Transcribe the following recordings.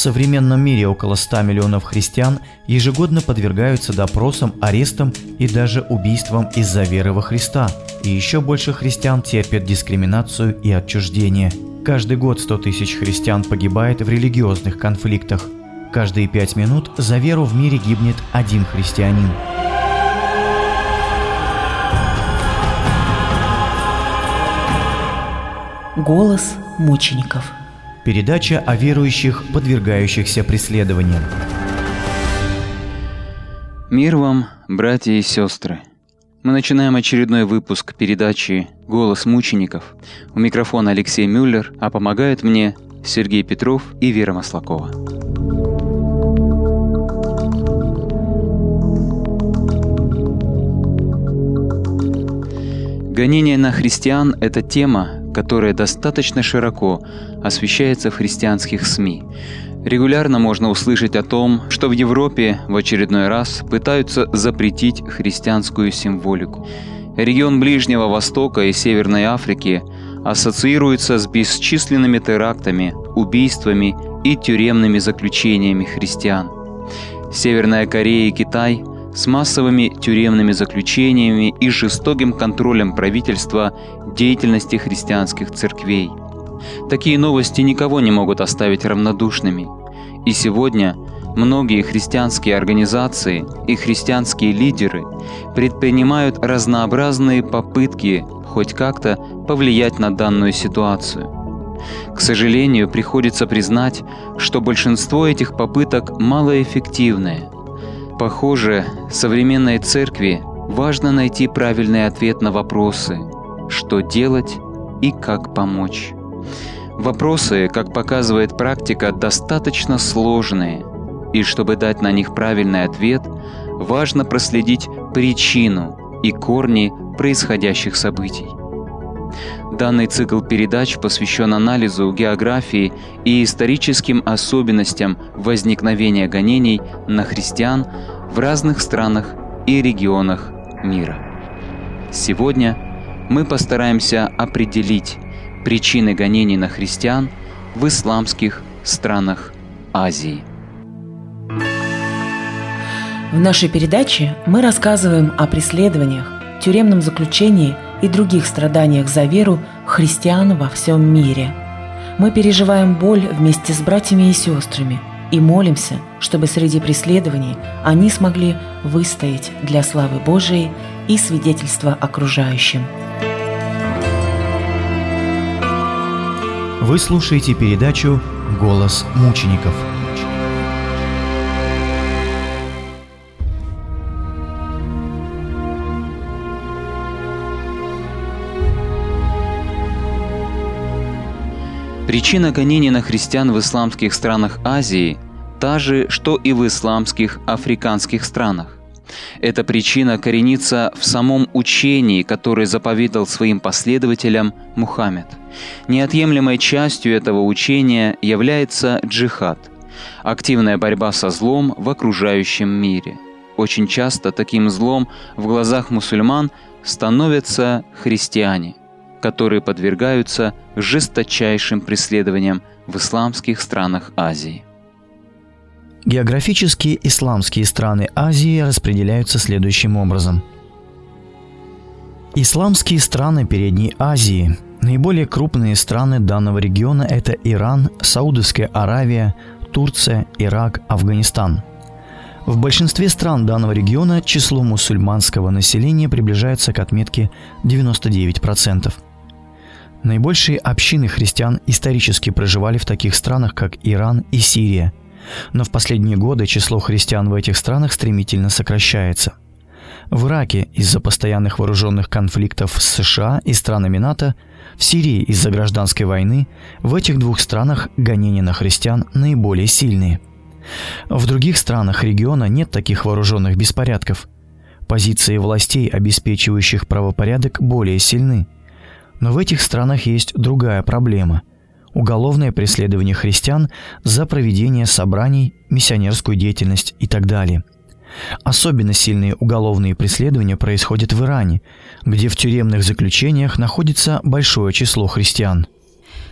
современном мире около 100 миллионов христиан ежегодно подвергаются допросам, арестам и даже убийствам из-за веры во Христа, и еще больше христиан терпят дискриминацию и отчуждение. Каждый год 100 тысяч христиан погибает в религиозных конфликтах. Каждые пять минут за веру в мире гибнет один христианин. Голос мучеников. Передача о верующих, подвергающихся преследованиям. Мир вам, братья и сестры. Мы начинаем очередной выпуск передачи «Голос мучеников». У микрофона Алексей Мюллер, а помогают мне Сергей Петров и Вера Маслакова. Гонение на христиан – это тема, которая достаточно широко освещается в христианских СМИ. Регулярно можно услышать о том, что в Европе в очередной раз пытаются запретить христианскую символику. Регион Ближнего Востока и Северной Африки ассоциируется с бесчисленными терактами, убийствами и тюремными заключениями христиан. Северная Корея и Китай с массовыми тюремными заключениями и жестоким контролем правительства деятельности христианских церквей. Такие новости никого не могут оставить равнодушными. И сегодня многие христианские организации и христианские лидеры предпринимают разнообразные попытки хоть как-то повлиять на данную ситуацию. К сожалению, приходится признать, что большинство этих попыток малоэффективные – Похоже, современной церкви важно найти правильный ответ на вопросы, что делать и как помочь. Вопросы, как показывает практика, достаточно сложные, и чтобы дать на них правильный ответ, важно проследить причину и корни происходящих событий. Данный цикл передач посвящен анализу географии и историческим особенностям возникновения гонений на христиан в разных странах и регионах мира. Сегодня мы постараемся определить причины гонений на христиан в исламских странах Азии. В нашей передаче мы рассказываем о преследованиях, тюремном заключении – и других страданиях за веру христиан во всем мире. Мы переживаем боль вместе с братьями и сестрами и молимся, чтобы среди преследований они смогли выстоять для славы Божией и свидетельства окружающим. Вы слушаете передачу «Голос мучеников». Причина гонений на христиан в исламских странах Азии та же, что и в исламских африканских странах. Эта причина коренится в самом учении, которое заповедал своим последователям Мухаммед. Неотъемлемой частью этого учения является джихад – активная борьба со злом в окружающем мире. Очень часто таким злом в глазах мусульман становятся христиане которые подвергаются жесточайшим преследованиям в исламских странах Азии. Географически исламские страны Азии распределяются следующим образом. Исламские страны Передней Азии. Наиболее крупные страны данного региона – это Иран, Саудовская Аравия, Турция, Ирак, Афганистан. В большинстве стран данного региона число мусульманского населения приближается к отметке 99%. Наибольшие общины христиан исторически проживали в таких странах, как Иран и Сирия. Но в последние годы число христиан в этих странах стремительно сокращается. В Ираке из-за постоянных вооруженных конфликтов с США и странами НАТО, в Сирии из-за гражданской войны, в этих двух странах гонения на христиан наиболее сильные. В других странах региона нет таких вооруженных беспорядков. Позиции властей, обеспечивающих правопорядок, более сильны – но в этих странах есть другая проблема – уголовное преследование христиан за проведение собраний, миссионерскую деятельность и так далее. Особенно сильные уголовные преследования происходят в Иране, где в тюремных заключениях находится большое число христиан.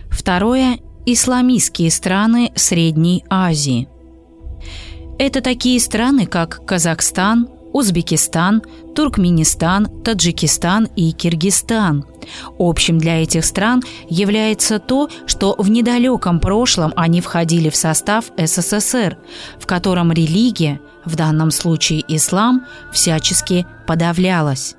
Второе – исламистские страны Средней Азии. Это такие страны, как Казахстан, Узбекистан, Туркменистан, Таджикистан и Киргизстан. Общим для этих стран является то, что в недалеком прошлом они входили в состав СССР, в котором религия, в данном случае ислам, всячески подавлялась.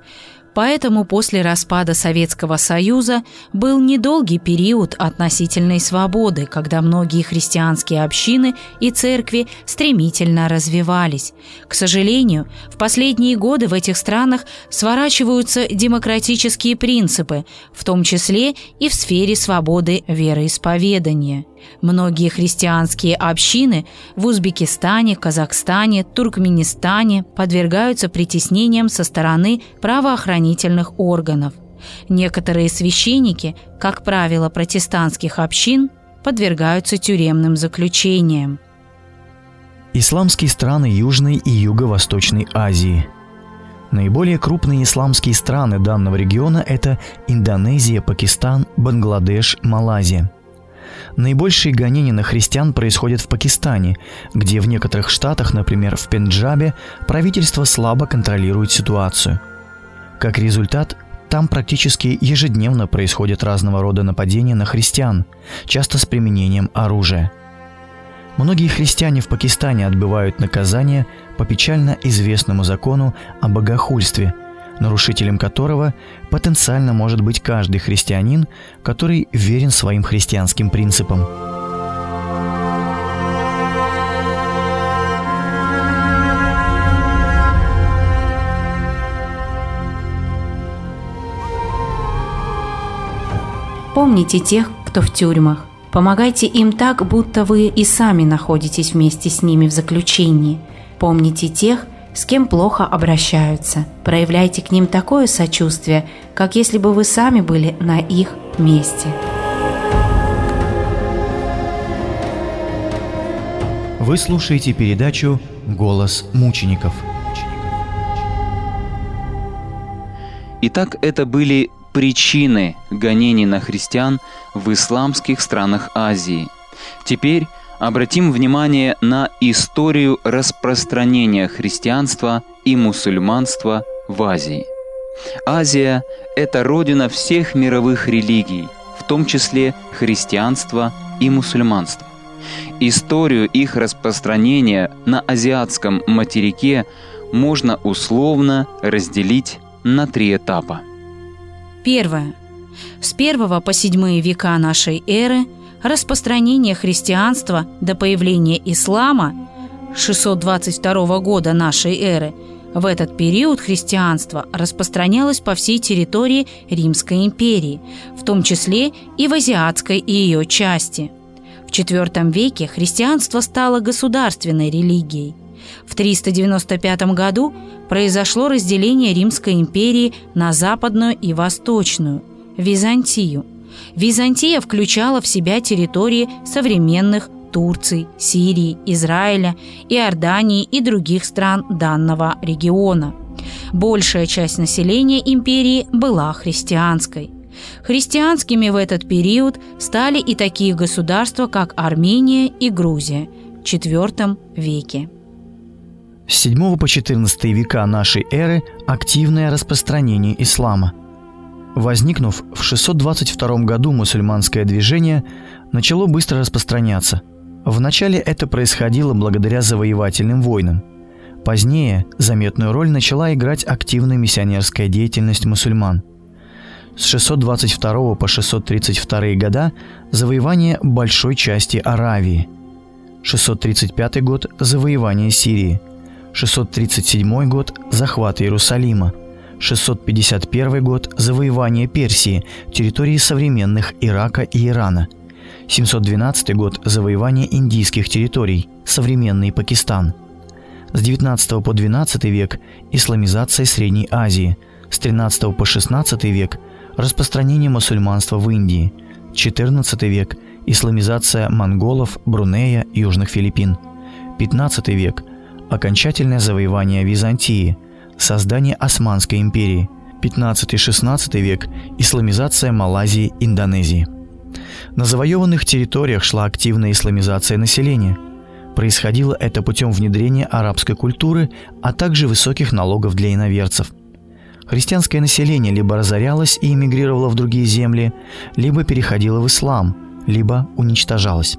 Поэтому после распада Советского Союза был недолгий период относительной свободы, когда многие христианские общины и церкви стремительно развивались. К сожалению, в последние годы в этих странах сворачиваются демократические принципы, в том числе и в сфере свободы вероисповедания. Многие христианские общины в Узбекистане, Казахстане, Туркменистане подвергаются притеснениям со стороны правоохранительных органов. Некоторые священники, как правило, протестантских общин, подвергаются тюремным заключениям. Исламские страны Южной и Юго-Восточной Азии. Наиболее крупные исламские страны данного региона – это Индонезия, Пакистан, Бангладеш, Малайзия – Наибольшие гонения на христиан происходят в Пакистане, где в некоторых штатах, например, в Пенджабе, правительство слабо контролирует ситуацию. Как результат, там практически ежедневно происходят разного рода нападения на христиан, часто с применением оружия. Многие христиане в Пакистане отбывают наказание по печально известному закону о богохульстве – нарушителем которого потенциально может быть каждый христианин, который верен своим христианским принципам. Помните тех, кто в тюрьмах. Помогайте им так, будто вы и сами находитесь вместе с ними в заключении. Помните тех, с кем плохо обращаются. Проявляйте к ним такое сочувствие, как если бы вы сами были на их месте. Вы слушаете передачу «Голос мучеников». Итак, это были причины гонений на христиан в исламских странах Азии. Теперь обратим внимание на историю распространения христианства и мусульманства в Азии. Азия – это родина всех мировых религий, в том числе христианства и мусульманства. Историю их распространения на азиатском материке можно условно разделить на три этапа. Первое. С первого по седьмые века нашей эры – распространение христианства до появления ислама 622 года нашей эры, в этот период христианство распространялось по всей территории Римской империи, в том числе и в азиатской ее части. В IV веке христианство стало государственной религией. В 395 году произошло разделение Римской империи на западную и восточную – Византию – Византия включала в себя территории современных Турции, Сирии, Израиля, Иордании и других стран данного региона. Большая часть населения империи была христианской. Христианскими в этот период стали и такие государства, как Армения и Грузия в IV веке. С 7 по 14 века нашей эры активное распространение ислама – Возникнув в 622 году мусульманское движение начало быстро распространяться. Вначале это происходило благодаря завоевательным войнам. Позднее заметную роль начала играть активная миссионерская деятельность мусульман. С 622 по 632 года завоевание большой части Аравии. 635 год – завоевание Сирии. 637 год – захват Иерусалима – 651 год – завоевание Персии, территории современных Ирака и Ирана. 712 год – завоевание индийских территорий, современный Пакистан. С 19 по 12 век – исламизация Средней Азии. С 13 по 16 век – распространение мусульманства в Индии. 14 век – исламизация монголов, Брунея, Южных Филиппин. 15 век – окончательное завоевание Византии – создание Османской империи, 15-16 век, исламизация Малайзии, Индонезии. На завоеванных территориях шла активная исламизация населения. Происходило это путем внедрения арабской культуры, а также высоких налогов для иноверцев. Христианское население либо разорялось и эмигрировало в другие земли, либо переходило в ислам, либо уничтожалось.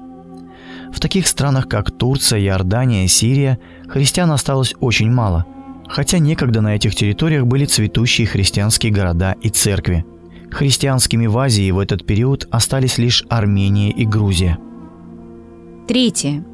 В таких странах, как Турция, Иордания, Сирия, христиан осталось очень мало, хотя некогда на этих территориях были цветущие христианские города и церкви. Христианскими в Азии в этот период остались лишь Армения и Грузия. Третье.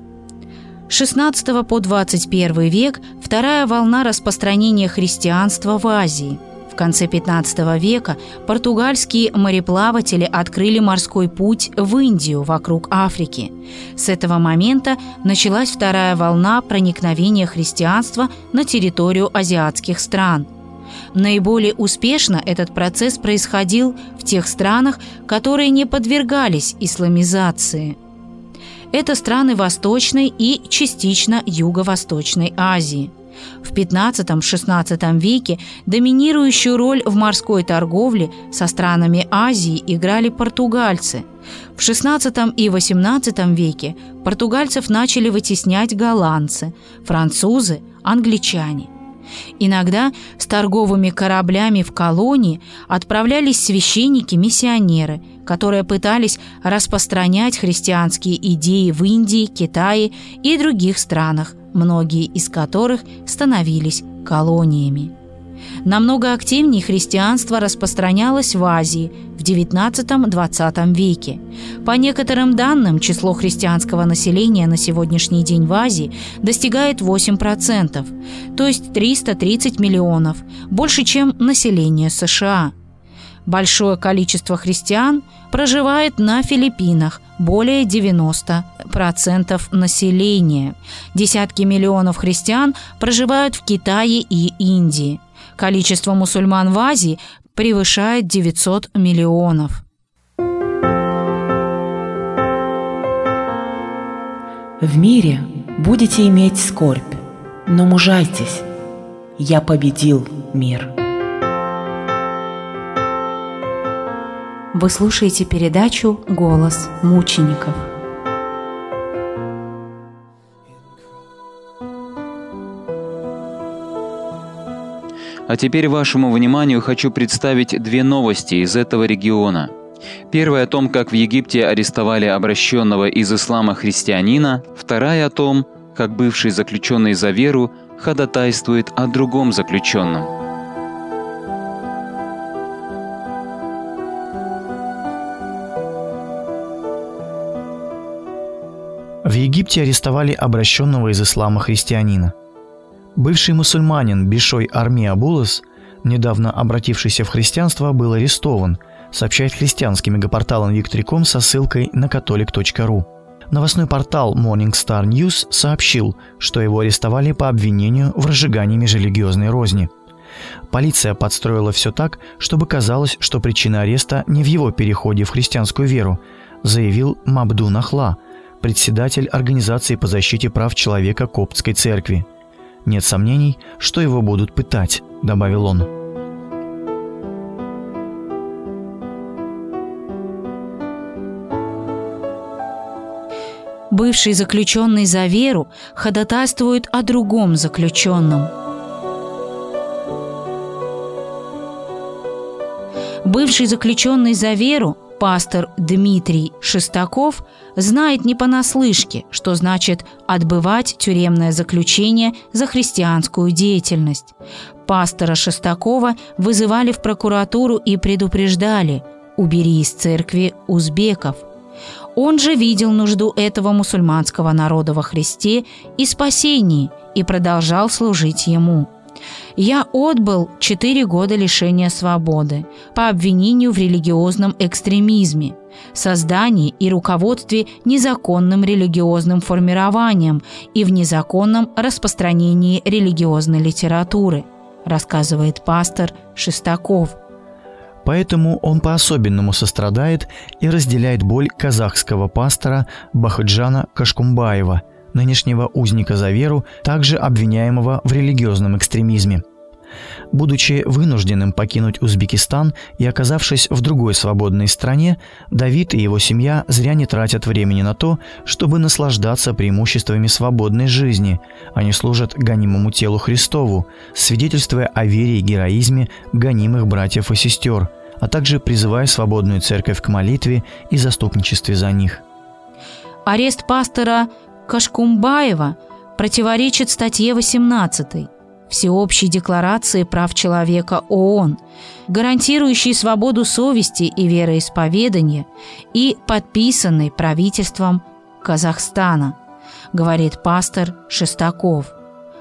16 по 21 век вторая волна распространения христианства в Азии – конце 15 века португальские мореплаватели открыли морской путь в Индию вокруг Африки. С этого момента началась вторая волна проникновения христианства на территорию азиатских стран. Наиболее успешно этот процесс происходил в тех странах, которые не подвергались исламизации. Это страны Восточной и частично Юго-Восточной Азии – в XV-XVI веке доминирующую роль в морской торговле со странами Азии играли португальцы. В XVI и XVIII веке португальцев начали вытеснять голландцы, французы, англичане. Иногда с торговыми кораблями в колонии отправлялись священники-миссионеры, которые пытались распространять христианские идеи в Индии, Китае и других странах, многие из которых становились колониями. Намного активнее христианство распространялось в Азии в XIX-XX веке. По некоторым данным, число христианского населения на сегодняшний день в Азии достигает 8%, то есть 330 миллионов, больше, чем население США. Большое количество христиан проживает на Филиппинах, более 90% населения. Десятки миллионов христиан проживают в Китае и Индии. Количество мусульман в Азии превышает 900 миллионов. В мире будете иметь скорбь, но мужайтесь, я победил мир. Вы слушаете передачу «Голос мучеников». А теперь вашему вниманию хочу представить две новости из этого региона. Первая о том, как в Египте арестовали обращенного из ислама христианина, вторая о том, как бывший заключенный за веру ходатайствует о другом заключенном – В Египте арестовали обращенного из ислама христианина. Бывший мусульманин Бишой Арми Абулас, недавно обратившийся в христианство, был арестован, сообщает христианский мегапортал Викториком со ссылкой на catholic.ru. Новостной портал Morning Star News сообщил, что его арестовали по обвинению в разжигании межрелигиозной розни. Полиция подстроила все так, чтобы казалось, что причина ареста не в его переходе в христианскую веру, заявил Мабду Нахла – председатель Организации по защите прав человека Коптской церкви. Нет сомнений, что его будут пытать, добавил он. Бывший заключенный за веру ходатайствует о другом заключенном. Бывший заключенный за веру Пастор Дмитрий Шестаков знает не понаслышке, что значит отбывать тюремное заключение за христианскую деятельность. Пастора Шестакова вызывали в прокуратуру и предупреждали «убери из церкви узбеков». Он же видел нужду этого мусульманского народа во Христе и спасении и продолжал служить ему – я отбыл 4 года лишения свободы по обвинению в религиозном экстремизме, создании и руководстве незаконным религиозным формированием и в незаконном распространении религиозной литературы, рассказывает пастор Шестаков. Поэтому он по-особенному сострадает и разделяет боль казахского пастора Бахаджана Кашкумбаева – нынешнего узника за веру, также обвиняемого в религиозном экстремизме. Будучи вынужденным покинуть Узбекистан и оказавшись в другой свободной стране, Давид и его семья зря не тратят времени на то, чтобы наслаждаться преимуществами свободной жизни. Они служат гонимому телу Христову, свидетельствуя о вере и героизме гонимых братьев и сестер, а также призывая свободную церковь к молитве и заступничестве за них. Арест пастора Кашкумбаева противоречит статье 18 Всеобщей декларации прав человека ООН, гарантирующей свободу совести и вероисповедания и подписанной правительством Казахстана, говорит пастор Шестаков.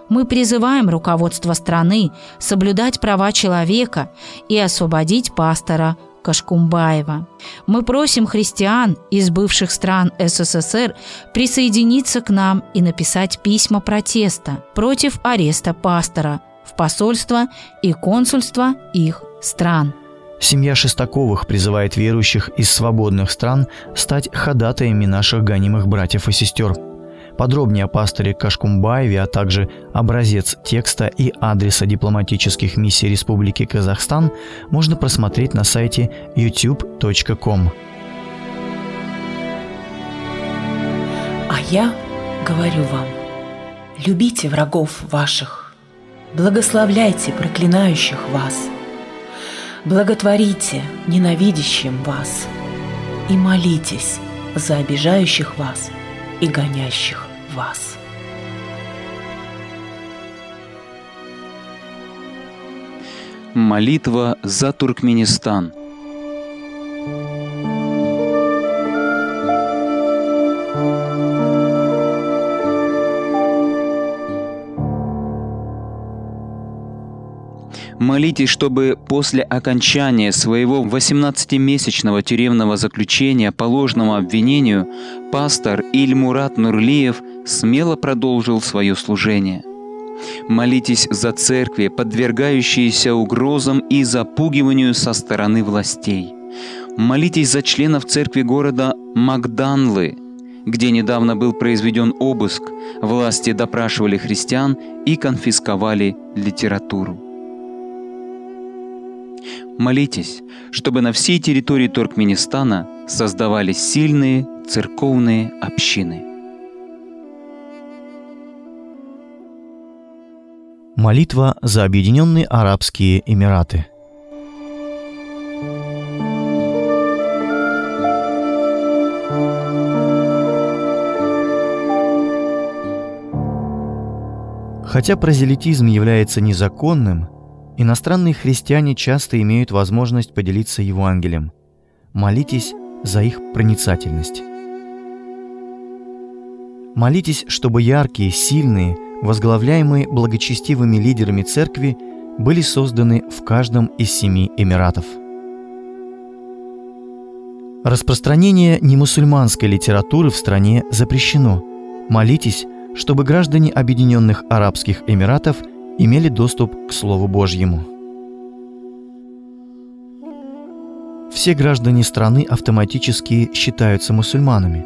Мы призываем руководство страны соблюдать права человека и освободить пастора Кашкумбаева. Мы просим христиан из бывших стран СССР присоединиться к нам и написать письма протеста против ареста пастора в посольство и консульство их стран. Семья Шестаковых призывает верующих из свободных стран стать ходатаями наших гонимых братьев и сестер – Подробнее о пасторе Кашкумбаеве, а также образец текста и адреса дипломатических миссий Республики Казахстан можно просмотреть на сайте youtube.com. А я говорю вам, любите врагов ваших, благословляйте проклинающих вас, благотворите ненавидящим вас и молитесь за обижающих вас и гонящих вас. Молитва за Туркменистан. Молитесь, чтобы после окончания своего 18-месячного тюремного заключения по ложному обвинению пастор Ильмурат Нурлиев смело продолжил свое служение. Молитесь за церкви, подвергающиеся угрозам и запугиванию со стороны властей. Молитесь за членов церкви города Магданлы, где недавно был произведен обыск, власти допрашивали христиан и конфисковали литературу. Молитесь, чтобы на всей территории Туркменистана создавались сильные церковные общины. Молитва за Объединенные Арабские Эмираты. Хотя прозелитизм является незаконным, иностранные христиане часто имеют возможность поделиться Евангелием. Молитесь за их проницательность. Молитесь, чтобы яркие, сильные – возглавляемые благочестивыми лидерами церкви, были созданы в каждом из семи Эмиратов. Распространение немусульманской литературы в стране запрещено. Молитесь, чтобы граждане Объединенных Арабских Эмиратов имели доступ к Слову Божьему. Все граждане страны автоматически считаются мусульманами.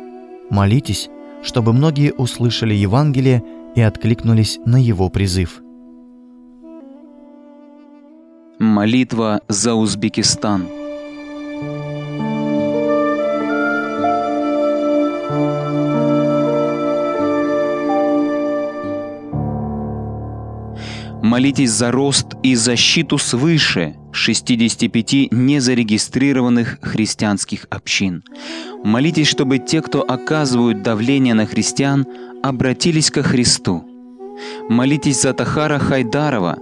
Молитесь, чтобы многие услышали Евангелие и откликнулись на его призыв. Молитва за Узбекистан. Молитесь за рост и защиту свыше 65 незарегистрированных христианских общин. Молитесь, чтобы те, кто оказывают давление на христиан, обратились ко Христу. Молитесь за Тахара Хайдарова,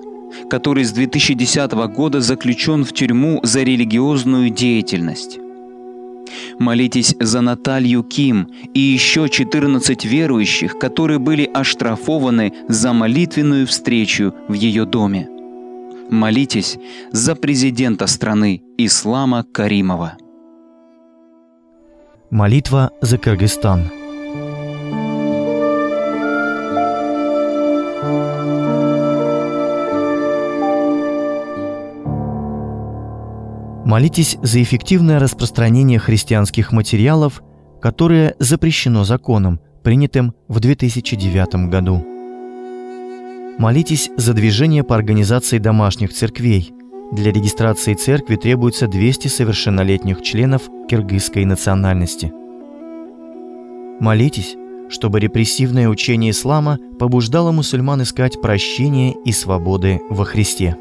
который с 2010 года заключен в тюрьму за религиозную деятельность. Молитесь за Наталью Ким и еще 14 верующих, которые были оштрафованы за молитвенную встречу в ее доме. Молитесь за президента страны Ислама Каримова. Молитва за Кыргызстан – Молитесь за эффективное распространение христианских материалов, которое запрещено законом, принятым в 2009 году. Молитесь за движение по организации домашних церквей. Для регистрации церкви требуется 200 совершеннолетних членов киргизской национальности. Молитесь, чтобы репрессивное учение ислама побуждало мусульман искать прощения и свободы во Христе.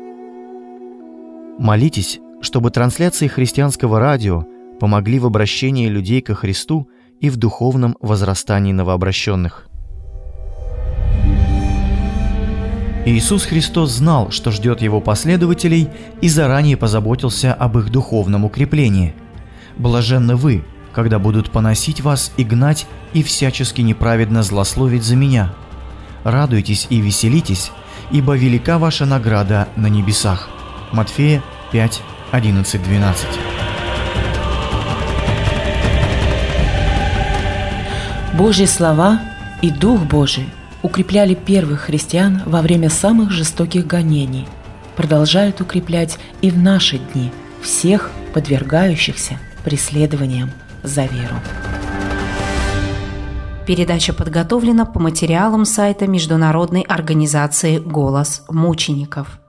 Молитесь, чтобы трансляции христианского радио помогли в обращении людей ко Христу и в духовном возрастании новообращенных. Иисус Христос знал, что ждет его последователей и заранее позаботился об их духовном укреплении. Блаженны вы, когда будут поносить вас и гнать и всячески неправедно злословить за меня. Радуйтесь и веселитесь, ибо велика ваша награда на небесах. Матфея 5, 11, 12. Божьи слова и Дух Божий укрепляли первых христиан во время самых жестоких гонений, продолжают укреплять и в наши дни всех подвергающихся преследованиям за веру. Передача подготовлена по материалам сайта Международной организации «Голос мучеников».